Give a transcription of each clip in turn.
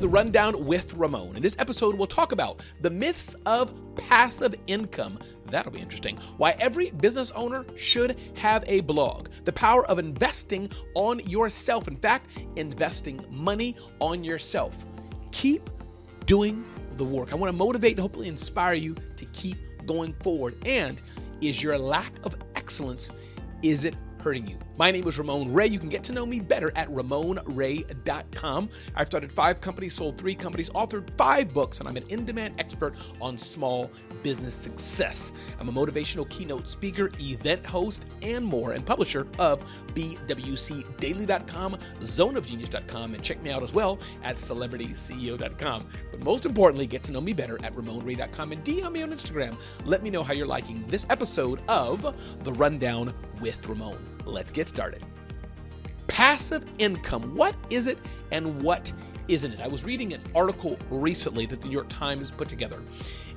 the Rundown with Ramon. In this episode, we'll talk about the myths of passive income. That'll be interesting. Why every business owner should have a blog. The power of investing on yourself. In fact, investing money on yourself. Keep doing the work. I want to motivate and hopefully inspire you to keep going forward. And is your lack of excellence is it hurting you? My name is Ramon Ray. You can get to know me better at ramonray.com. I've started five companies, sold three companies, authored five books, and I'm an in demand expert on small business success. I'm a motivational keynote speaker, event host, and more, and publisher of BWCDaily.com, zoneofgenius.com, and check me out as well at celebrityceo.com. But most importantly, get to know me better at ramonray.com and DM me on Instagram. Let me know how you're liking this episode of The Rundown with Ramon. Let's get started. Passive income. What is it and what isn't it? I was reading an article recently that the New York Times put together,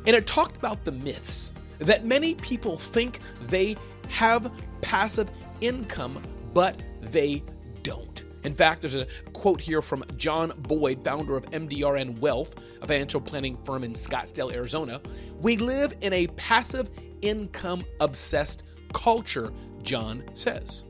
and it talked about the myths that many people think they have passive income, but they don't. In fact, there's a quote here from John Boyd, founder of MDRN Wealth, a financial planning firm in Scottsdale, Arizona. We live in a passive income obsessed culture, John says.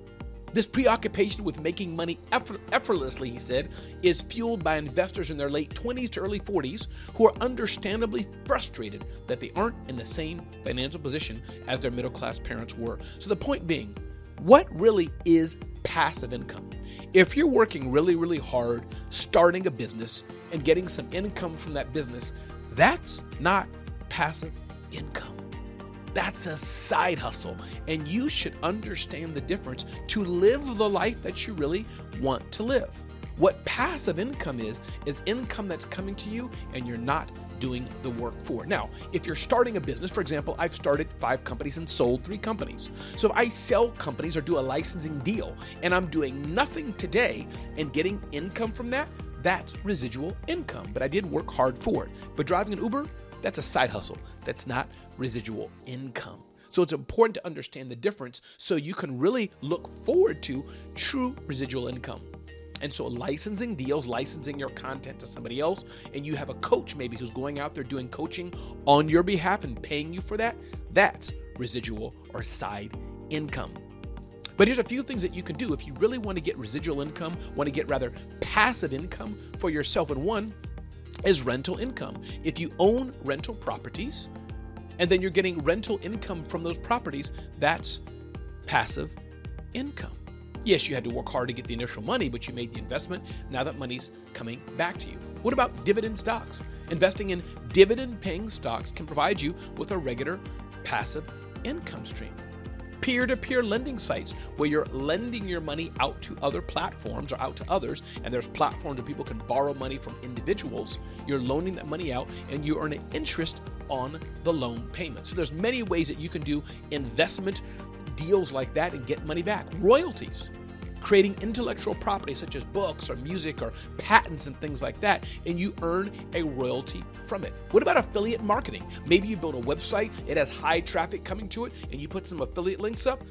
This preoccupation with making money effort- effortlessly, he said, is fueled by investors in their late 20s to early 40s who are understandably frustrated that they aren't in the same financial position as their middle class parents were. So, the point being, what really is passive income? If you're working really, really hard, starting a business, and getting some income from that business, that's not passive income. That's a side hustle. And you should understand the difference to live the life that you really want to live. What passive income is, is income that's coming to you and you're not doing the work for. Now, if you're starting a business, for example, I've started five companies and sold three companies. So if I sell companies or do a licensing deal and I'm doing nothing today and getting income from that, that's residual income. But I did work hard for it. But driving an Uber, that's a side hustle. That's not residual income. So it's important to understand the difference so you can really look forward to true residual income. And so licensing deals, licensing your content to somebody else, and you have a coach maybe who's going out there doing coaching on your behalf and paying you for that, that's residual or side income. But here's a few things that you can do if you really want to get residual income, want to get rather passive income for yourself. And one is rental income. If you own rental properties and then you're getting rental income from those properties, that's passive income. Yes, you had to work hard to get the initial money, but you made the investment. Now that money's coming back to you. What about dividend stocks? Investing in dividend paying stocks can provide you with a regular passive income stream peer to peer lending sites where you're lending your money out to other platforms or out to others, and there's platforms where people can borrow money from individuals. You're loaning that money out and you earn an interest on the loan payment. So there's many ways that you can do investment deals like that and get money back. Royalties creating intellectual property such as books or music or patents and things like that, and you earn a royalty from it. What about affiliate marketing? Maybe you build a website, it has high traffic coming to it, and you put some affiliate links up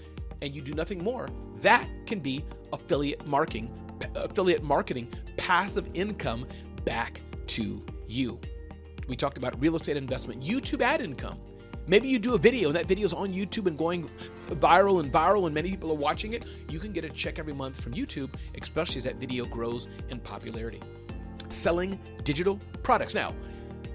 and you do nothing more. That can be affiliate marketing, affiliate marketing, passive income back to you. We talked about real estate investment, YouTube ad income. Maybe you do a video and that video is on YouTube and going viral and viral and many people are watching it. You can get a check every month from YouTube, especially as that video grows in popularity. Selling digital products. Now,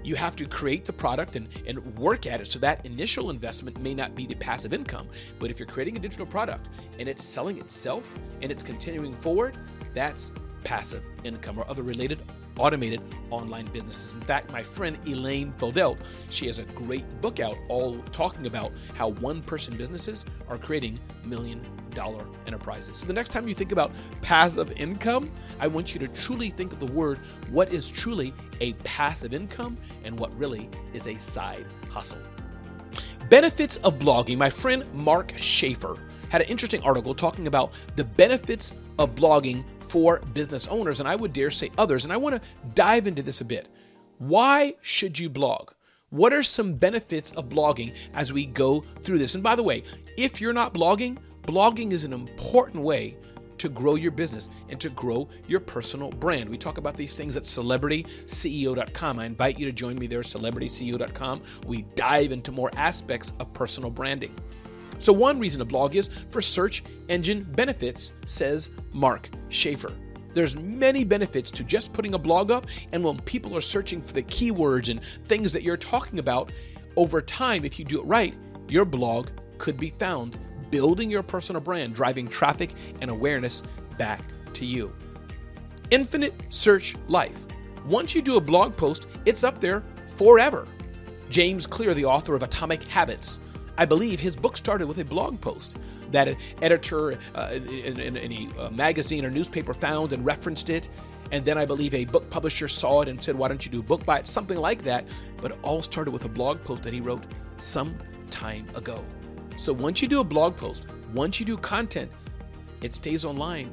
you have to create the product and, and work at it. So that initial investment may not be the passive income. But if you're creating a digital product and it's selling itself and it's continuing forward, that's passive income or other related automated online businesses. In fact, my friend Elaine Pofeldt, she has a great book out all talking about how one person businesses are creating million dollar enterprises. So the next time you think about passive income, I want you to truly think of the word what is truly a passive income and what really is a side hustle. Benefits of blogging. My friend Mark Schaefer had an interesting article talking about the benefits of blogging for business owners, and I would dare say others. And I want to dive into this a bit. Why should you blog? What are some benefits of blogging as we go through this? And by the way, if you're not blogging, blogging is an important way to grow your business and to grow your personal brand. We talk about these things at celebrityceo.com. I invite you to join me there, celebrityceo.com. We dive into more aspects of personal branding. So, one reason to blog is for search engine benefits, says Mark Schaefer. There's many benefits to just putting a blog up, and when people are searching for the keywords and things that you're talking about, over time, if you do it right, your blog could be found building your personal brand, driving traffic and awareness back to you. Infinite search life. Once you do a blog post, it's up there forever. James Clear, the author of Atomic Habits, I believe his book started with a blog post that an editor uh, in, in, in, a uh, magazine or newspaper found and referenced it. And then I believe a book publisher saw it and said, Why don't you do a book by it? Something like that. But it all started with a blog post that he wrote some time ago. So once you do a blog post, once you do content, it stays online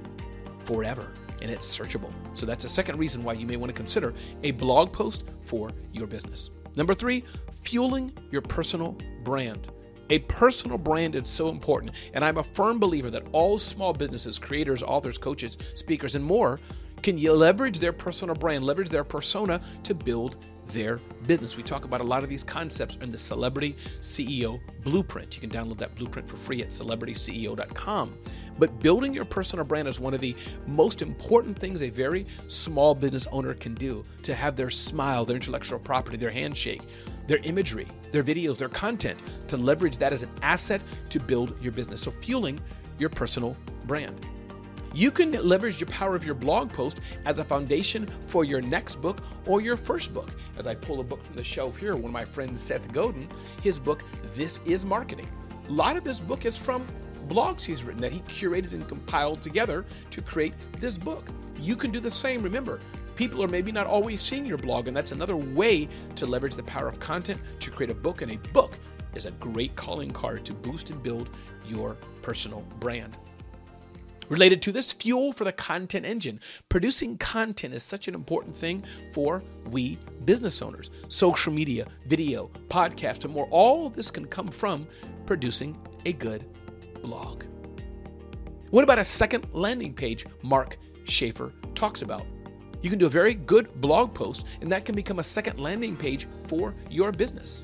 forever and it's searchable. So that's a second reason why you may want to consider a blog post for your business. Number three, fueling your personal brand. A personal brand is so important, and I'm a firm believer that all small businesses, creators, authors, coaches, speakers, and more can leverage their personal brand, leverage their persona to build their business. We talk about a lot of these concepts in the Celebrity CEO Blueprint. You can download that blueprint for free at celebrityceo.com. But building your personal brand is one of the most important things a very small business owner can do to have their smile, their intellectual property, their handshake, their imagery, their videos, their content, to leverage that as an asset to build your business. So, fueling your personal brand. You can leverage your power of your blog post as a foundation for your next book or your first book. As I pull a book from the shelf here, one of my friends, Seth Godin, his book, This is Marketing. A lot of this book is from blogs he's written that he curated and compiled together to create this book. You can do the same. Remember, people are maybe not always seeing your blog, and that's another way to leverage the power of content to create a book. And a book is a great calling card to boost and build your personal brand. Related to this, fuel for the content engine. Producing content is such an important thing for we business owners. Social media, video, podcast, and more. All this can come from producing a good blog. What about a second landing page Mark Schaefer talks about? You can do a very good blog post, and that can become a second landing page for your business.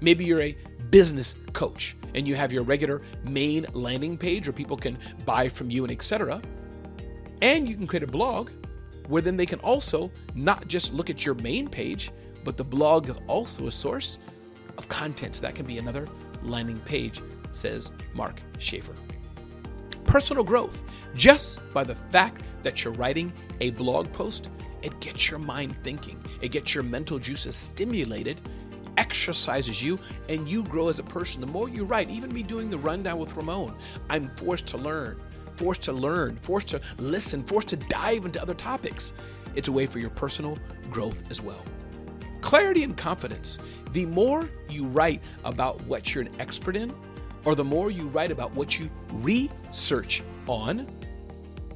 Maybe you're a business coach and you have your regular main landing page where people can buy from you and etc. And you can create a blog where then they can also not just look at your main page, but the blog is also a source of content. So that can be another landing page, says Mark Schaefer. Personal growth. Just by the fact that you're writing a blog post, it gets your mind thinking, it gets your mental juices stimulated, exercises you and you grow as a person. The more you write, even me doing the rundown with Ramon, I'm forced to learn, forced to learn, forced to listen, forced to dive into other topics. It's a way for your personal growth as well. Clarity and confidence. The more you write about what you're an expert in, or the more you write about what you research on,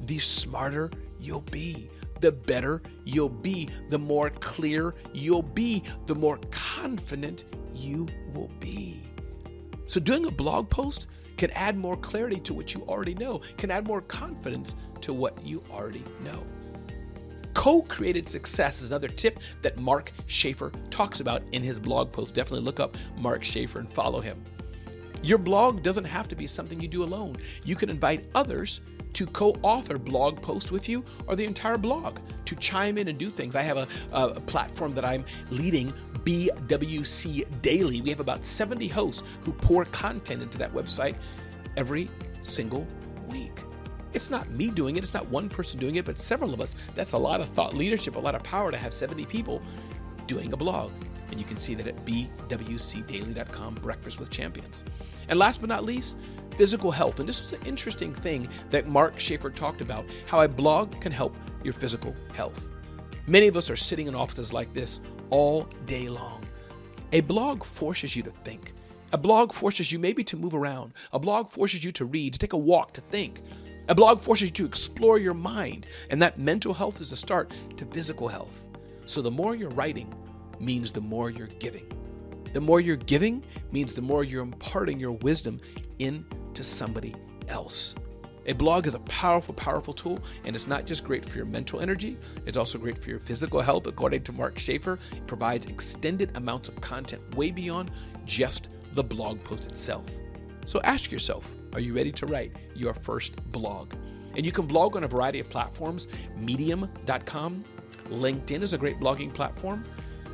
the smarter you'll be the better you'll be, the more clear you'll be, the more confident you will be. So, doing a blog post can add more clarity to what you already know, can add more confidence to what you already know. Co created success is another tip that Mark Schaefer talks about in his blog post. Definitely look up Mark Schaefer and follow him. Your blog doesn't have to be something you do alone. You can invite others to co author blog post with you or the entire blog to chime in and do things. I have a, a, platform that I'm leading, BWC Daily. We have about 70 hosts who pour content into that website every single week. It's not me doing it, it's not one person doing it, but several of us. That's a lot of thought leadership, a lot of power to have 70 people doing a blog. And you can see that at bwcdaily.com, Breakfast with Champions. And last but not least, physical health. And this was an interesting thing that Mark Schaefer talked about how a blog can help your physical health. Many of us are sitting in offices like this all day long. A blog forces you to think. A blog forces you maybe to move around. A blog forces you to read, to take a walk, to think. A blog forces you to explore your mind. And that mental health is the start to physical health. So the more you're writing means the more you're giving. The more you're giving means the more you're imparting your wisdom into somebody else. A blog is a powerful, powerful tool, and it's not just great for your mental energy, it's also great for your physical health. According to Mark Schaefer, it provides extended amounts of content way beyond just the blog post itself. So ask yourself are you ready to write your first blog? And you can blog on a variety of platforms. Medium.com, LinkedIn is a great blogging platform.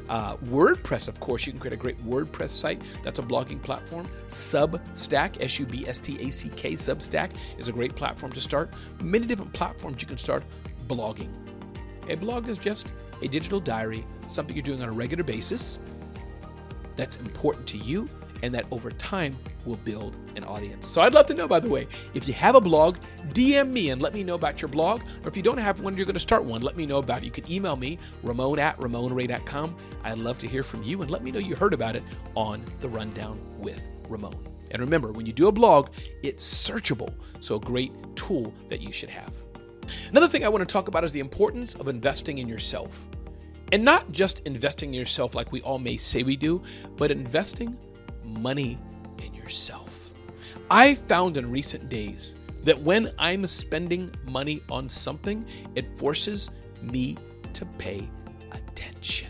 Uh, WordPress, of course, you can create a great WordPress site. That's a blogging platform. Substack, S U B S T A C K, Substack is a great platform to start. Many different platforms you can start blogging. A blog is just a digital diary, something you're doing on a regular basis that's important to you and that over time will build an audience. So I'd love to know, by the way, if you have a blog, DM me and let me know about your blog. Or if you don't have one, you're going to start one, let me know about it. You can email me, ramon at ramonray.com. I'd love to hear from you and let me know you heard about it on The Rundown with Ramon. And remember, when you do a blog, it's searchable. So a great tool that you should have. Another thing I want to talk about is the importance of investing in yourself. And not just investing in yourself like we all may say we do, but investing money in yourself. I found in recent days that when I'm spending money on something, it forces me to pay attention.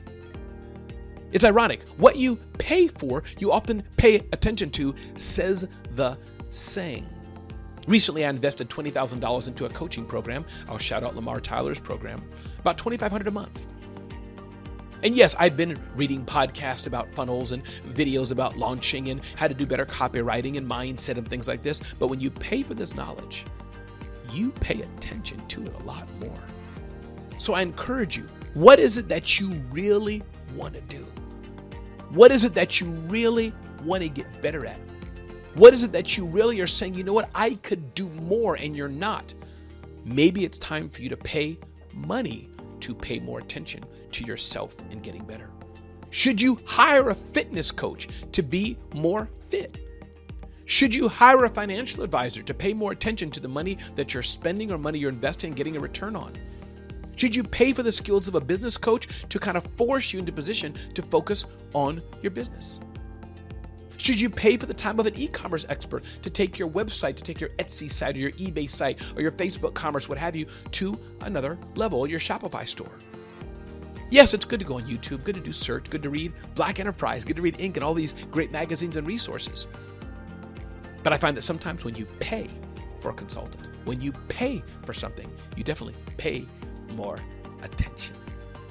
It's ironic. What you pay for, you often pay attention to, says the saying. Recently, I invested $20,000 into a coaching program. I'll shout out Lamar Tyler's program, about 2,500 a month. And yes, I've been reading podcasts about funnels and videos about launching and how to do better copywriting and mindset and things like this. But when you pay for this knowledge, you pay attention to it a lot more. So I encourage you what is it that you really want to do? What is it that you really want to get better at? What is it that you really are saying, you know what, I could do more and you're not? Maybe it's time for you to pay money to pay more attention to yourself and getting better? Should you hire a fitness coach to be more fit? Should you hire a financial advisor to pay more attention to the money that you're spending or money you're investing and getting a return on? Should you pay for the skills of a business coach to kind of force you into position to focus on your business? Should you pay for the time of an e commerce expert to take your website, to take your Etsy site or your eBay site or your Facebook commerce, what have you, to another level, your Shopify store? Yes, it's good to go on YouTube, good to do search, good to read Black Enterprise, good to read Inc. and all these great magazines and resources. But I find that sometimes when you pay for a consultant, when you pay for something, you definitely pay more attention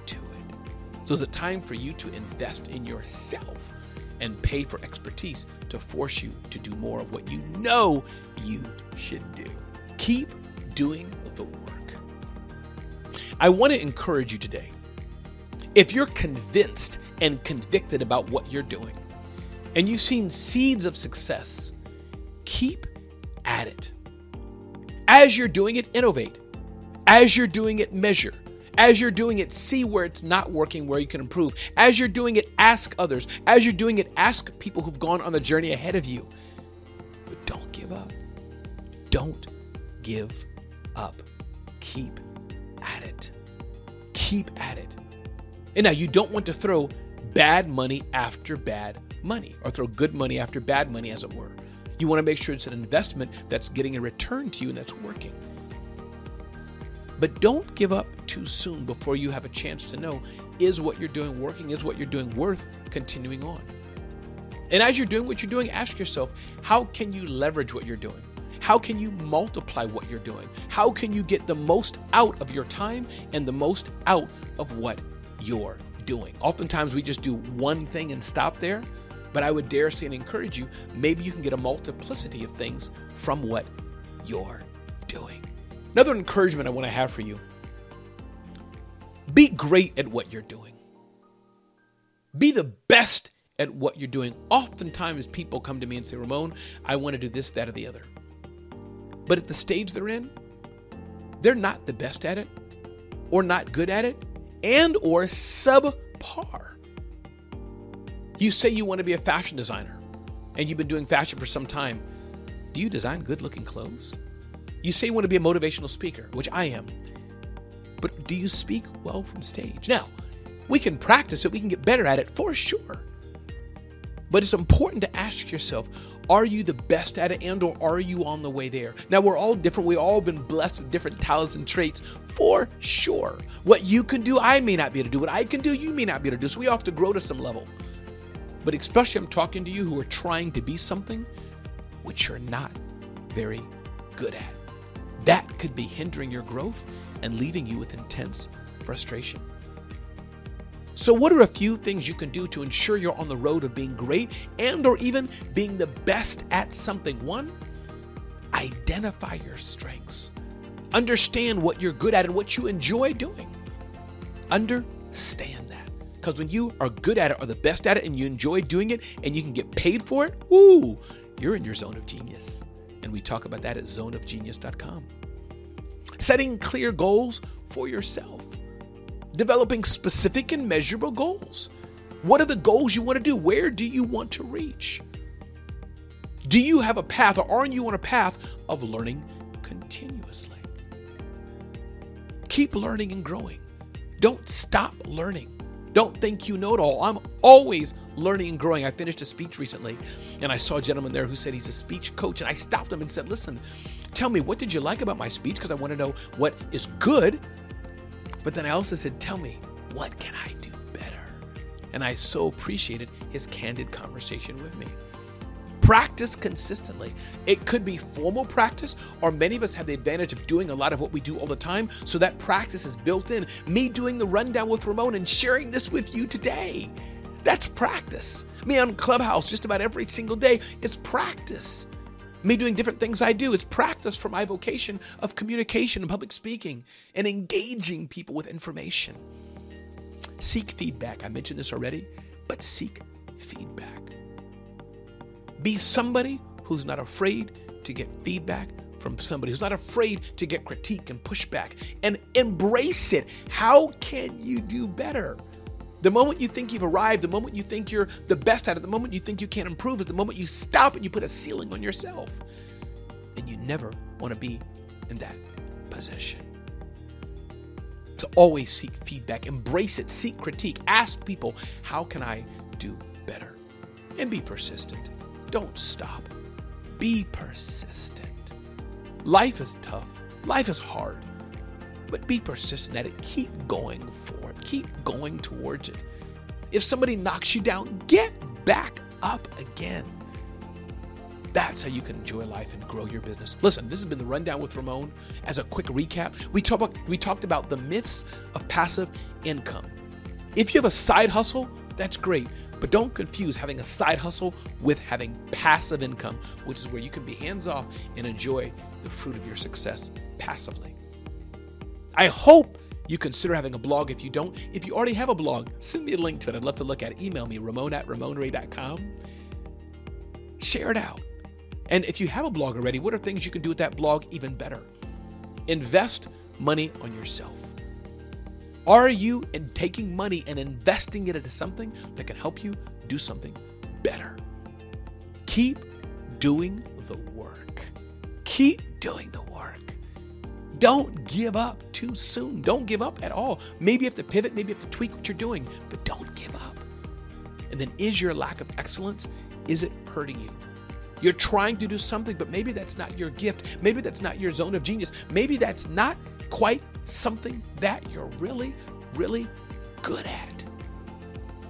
to it. So is it time for you to invest in yourself and pay for expertise to force you to do more of what you know you should do. Keep doing the work. I want to encourage you today. If you're convinced and convicted about what you're doing, and you've seen seeds of success, keep at it. As you're doing it, innovate. As you're doing it, measure. As you're doing it, see where it's not working, where you can improve. As you're doing it, ask others. As you're doing it, ask people who've gone on the journey ahead of you. But don't give up. Don't give up. Keep at it. Keep at it. And now you don't want to throw bad money after bad money or throw good money after bad money, as it were. You want to make sure it's an investment that's getting a return to you and that's working. But don't give up too soon before you have a chance to know is what you're doing working? Is what you're doing worth continuing on? And as you're doing what you're doing, ask yourself how can you leverage what you're doing? How can you multiply what you're doing? How can you get the most out of your time and the most out of what you're doing? Oftentimes we just do one thing and stop there, but I would dare say and encourage you maybe you can get a multiplicity of things from what you're doing. Another encouragement I want to have for you be great at what you're doing, be the best at what you're doing. Oftentimes, people come to me and say, Ramon, I want to do this, that, or the other. But at the stage they're in, they're not the best at it, or not good at it, and or subpar. You say you want to be a fashion designer, and you've been doing fashion for some time. Do you design good looking clothes? You say you want to be a motivational speaker, which I am, but do you speak well from stage? Now, we can practice it, we can get better at it for sure. But it's important to ask yourself, are you the best at it and or are you on the way there? Now we're all different. We've all been blessed with different talents and traits for sure. What you can do, I may not be able to do. What I can do, you may not be able to do. So we all have to grow to some level. But especially I'm talking to you who are trying to be something which you're not very good at. That could be hindering your growth and leaving you with intense frustration. So what are a few things you can do to ensure you're on the road of being great and or even being the best at something? One, identify your strengths. Understand what you're good at and what you enjoy doing. Understand that. Because when you are good at it or the best at it and you enjoy doing it and you can get paid for it, woo, you're in your zone of genius. And we talk about that at zoneofgenius.com. Setting clear goals for yourself developing specific and measurable goals. What are the goals you want to do? Where do you want to reach? Do you have a path or are you on a path of learning continuously? Keep learning and growing. Don't stop learning. Don't think you know it all. I'm always learning and growing. I finished a speech recently and I saw a gentleman there who said he's a speech coach. And I stopped him and said, Listen, tell me, what did you like about my speech? Because I want to know what is good but then I also said, Tell me, what can I do better? And I so appreciated his candid conversation with me. Practice consistently. It could be formal practice, or many of us have the advantage of doing a lot of what we do all the time, so that practice is built in. Me doing the rundown with Ramon and sharing this with you today. That's practice. Me on Clubhouse just about every single day. It's practice me doing different things I do. is practice for my vocation of communication and public speaking and engaging people with information. Seek feedback. I mentioned this already, but seek feedback. Be somebody who's not afraid to get feedback from somebody who's not afraid to get critique and pushback and embrace it. How can you do better? The moment you think you've arrived, the moment you think you're the best at it, the moment you think you can't improve is the moment you stop and you put a ceiling on yourself. And you never want to be in that position. To always seek feedback, embrace it, seek critique, ask people, how can I do better? And be persistent. Don't stop. Be persistent. Life is tough, life is hard but be persistent at it. Keep going for it. Keep going towards it. If somebody knocks you down, get back up again. That's how you can enjoy life and grow your business. Listen, this has been the rundown with Ramon. As a quick recap, we talked about, we talked about the myths of passive income. If you have a side hustle, that's great, but don't confuse having a side hustle with having passive income, which is where you can be hands off and enjoy the fruit of your success passively. I hope you consider having a blog if you don't. If you already have a blog, send me a link to it. I'd love to look at it. Email me, ramon at ramonray.com. Share it out. And if you have a blog already, what are things you can do with that blog even better? Invest money on yourself. Are you in taking money and investing it into something that can help you do something better? Keep doing the work. Keep doing the work. Don't give up too soon. Don't give up at all. Maybe you have to pivot, maybe you have to tweak what you're doing, but don't give up. And then is your lack of excellence, is it hurting you? You're trying to do something, but maybe that's not your gift. Maybe that's not your zone of genius. Maybe that's not quite something that you're really, really good at.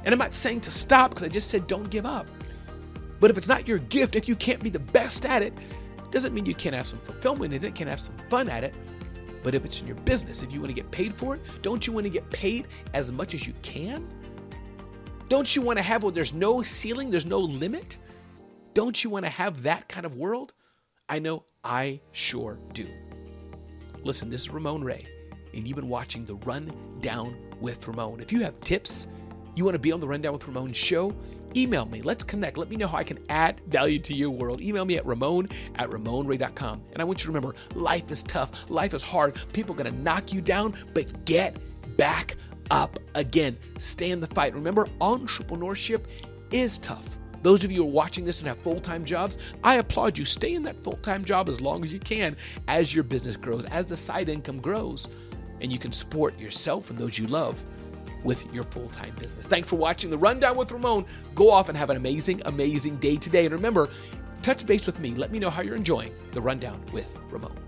And I'm not saying to stop because I just said don't give up. But if it's not your gift, if you can't be the best at it, doesn't mean you can't have some fulfillment in it, can't have some fun at it. But if it's in your business, if you want to get paid for it, don't you want to get paid as much as you can? Don't you want to have where there's no ceiling, there's no limit? Don't you want to have that kind of world? I know I sure do. Listen, this is Ramon Ray, and you've been watching the Rundown with Ramon. If you have tips, you want to be on the Rundown with Ramon show, email me. Let's connect. Let me know how I can add value to your world. Email me at ramon at ramonray.com. And I want you to remember life is tough, life is hard. People are going to knock you down, but get back up again. Stay in the fight. Remember, entrepreneurship is tough. Those of you who are watching this and have full time jobs, I applaud you. Stay in that full time job as long as you can as your business grows, as the side income grows, and you can support yourself and those you love with your full time business. Thanks for watching The Rundown with Ramon. Go off and have an amazing, amazing day today. And remember, touch base with me. Let me know how you're enjoying The Rundown with Ramon.